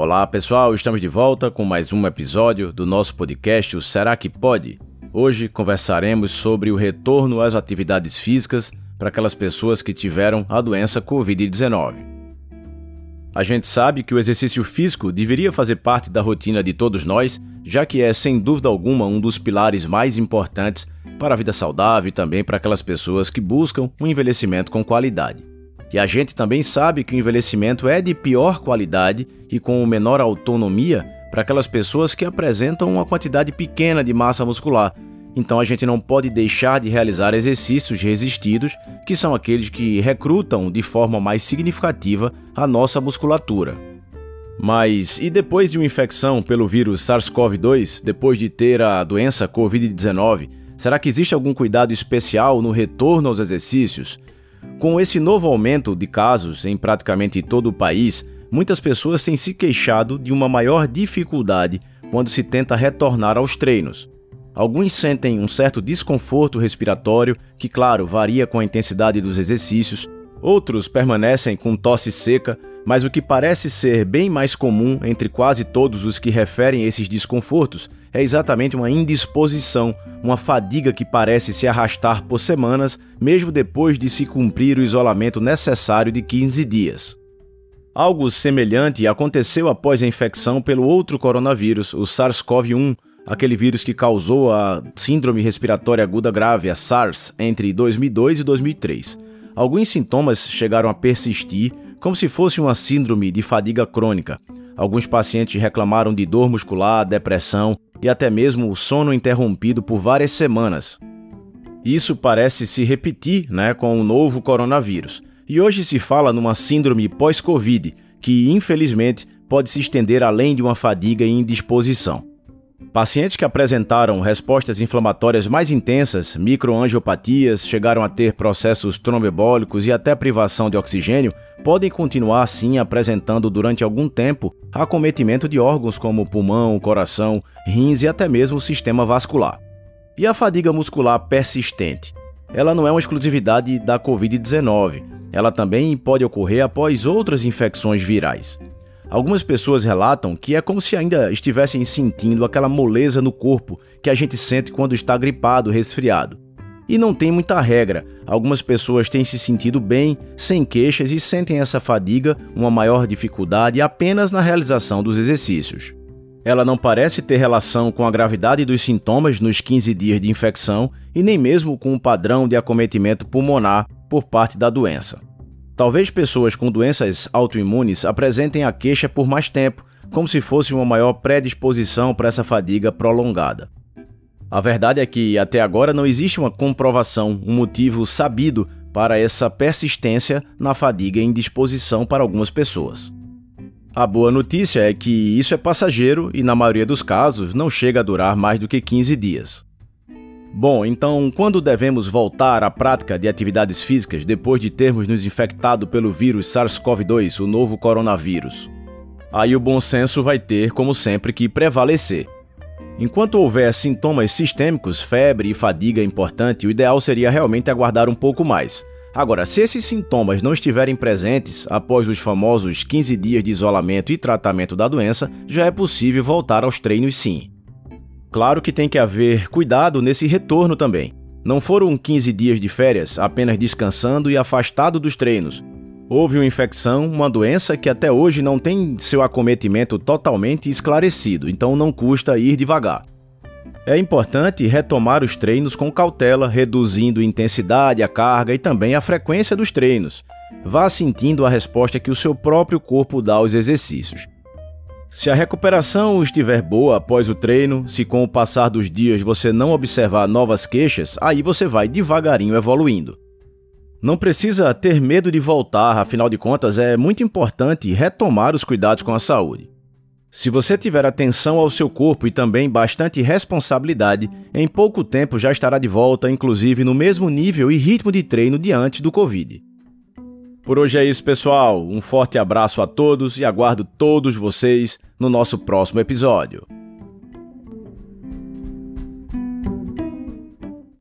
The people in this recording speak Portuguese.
Olá pessoal, estamos de volta com mais um episódio do nosso podcast o Será que Pode? Hoje conversaremos sobre o retorno às atividades físicas para aquelas pessoas que tiveram a doença Covid-19. A gente sabe que o exercício físico deveria fazer parte da rotina de todos nós, já que é sem dúvida alguma um dos pilares mais importantes para a vida saudável e também para aquelas pessoas que buscam um envelhecimento com qualidade. E a gente também sabe que o envelhecimento é de pior qualidade e com menor autonomia para aquelas pessoas que apresentam uma quantidade pequena de massa muscular. Então a gente não pode deixar de realizar exercícios resistidos, que são aqueles que recrutam de forma mais significativa a nossa musculatura. Mas e depois de uma infecção pelo vírus SARS-CoV-2, depois de ter a doença Covid-19, será que existe algum cuidado especial no retorno aos exercícios? Com esse novo aumento de casos em praticamente todo o país, muitas pessoas têm se queixado de uma maior dificuldade quando se tenta retornar aos treinos. Alguns sentem um certo desconforto respiratório, que, claro, varia com a intensidade dos exercícios, outros permanecem com tosse seca, mas o que parece ser bem mais comum entre quase todos os que referem esses desconfortos é exatamente uma indisposição, uma fadiga que parece se arrastar por semanas, mesmo depois de se cumprir o isolamento necessário de 15 dias. Algo semelhante aconteceu após a infecção pelo outro coronavírus, o SARS-CoV-1, aquele vírus que causou a Síndrome Respiratória Aguda Grave, a SARS, entre 2002 e 2003. Alguns sintomas chegaram a persistir, como se fosse uma síndrome de fadiga crônica. Alguns pacientes reclamaram de dor muscular, depressão e até mesmo o sono interrompido por várias semanas. Isso parece se repetir né, com o novo coronavírus. E hoje se fala numa síndrome pós-Covid, que infelizmente pode se estender além de uma fadiga e indisposição. Pacientes que apresentaram respostas inflamatórias mais intensas, microangiopatias, chegaram a ter processos trombembólicos e até privação de oxigênio, podem continuar assim apresentando durante algum tempo acometimento de órgãos como pulmão, coração, rins e até mesmo o sistema vascular. E a fadiga muscular persistente? Ela não é uma exclusividade da Covid-19, ela também pode ocorrer após outras infecções virais. Algumas pessoas relatam que é como se ainda estivessem sentindo aquela moleza no corpo que a gente sente quando está gripado, resfriado. E não tem muita regra. Algumas pessoas têm se sentido bem, sem queixas e sentem essa fadiga, uma maior dificuldade apenas na realização dos exercícios. Ela não parece ter relação com a gravidade dos sintomas nos 15 dias de infecção e nem mesmo com o padrão de acometimento pulmonar por parte da doença. Talvez pessoas com doenças autoimunes apresentem a queixa por mais tempo, como se fosse uma maior predisposição para essa fadiga prolongada. A verdade é que até agora não existe uma comprovação, um motivo sabido para essa persistência na fadiga e indisposição para algumas pessoas. A boa notícia é que isso é passageiro e, na maioria dos casos, não chega a durar mais do que 15 dias. Bom, então quando devemos voltar à prática de atividades físicas depois de termos nos infectado pelo vírus SARS-CoV-2, o novo coronavírus? Aí o bom senso vai ter, como sempre, que prevalecer. Enquanto houver sintomas sistêmicos, febre e fadiga importante, o ideal seria realmente aguardar um pouco mais. Agora, se esses sintomas não estiverem presentes após os famosos 15 dias de isolamento e tratamento da doença, já é possível voltar aos treinos sim. Claro que tem que haver cuidado nesse retorno também. Não foram 15 dias de férias apenas descansando e afastado dos treinos. Houve uma infecção, uma doença que até hoje não tem seu acometimento totalmente esclarecido, então não custa ir devagar. É importante retomar os treinos com cautela, reduzindo a intensidade, a carga e também a frequência dos treinos. Vá sentindo a resposta que o seu próprio corpo dá aos exercícios. Se a recuperação estiver boa após o treino, se com o passar dos dias você não observar novas queixas, aí você vai devagarinho evoluindo. Não precisa ter medo de voltar, afinal de contas, é muito importante retomar os cuidados com a saúde. Se você tiver atenção ao seu corpo e também bastante responsabilidade, em pouco tempo já estará de volta, inclusive no mesmo nível e ritmo de treino diante do Covid. Por hoje é isso, pessoal. Um forte abraço a todos e aguardo todos vocês no nosso próximo episódio.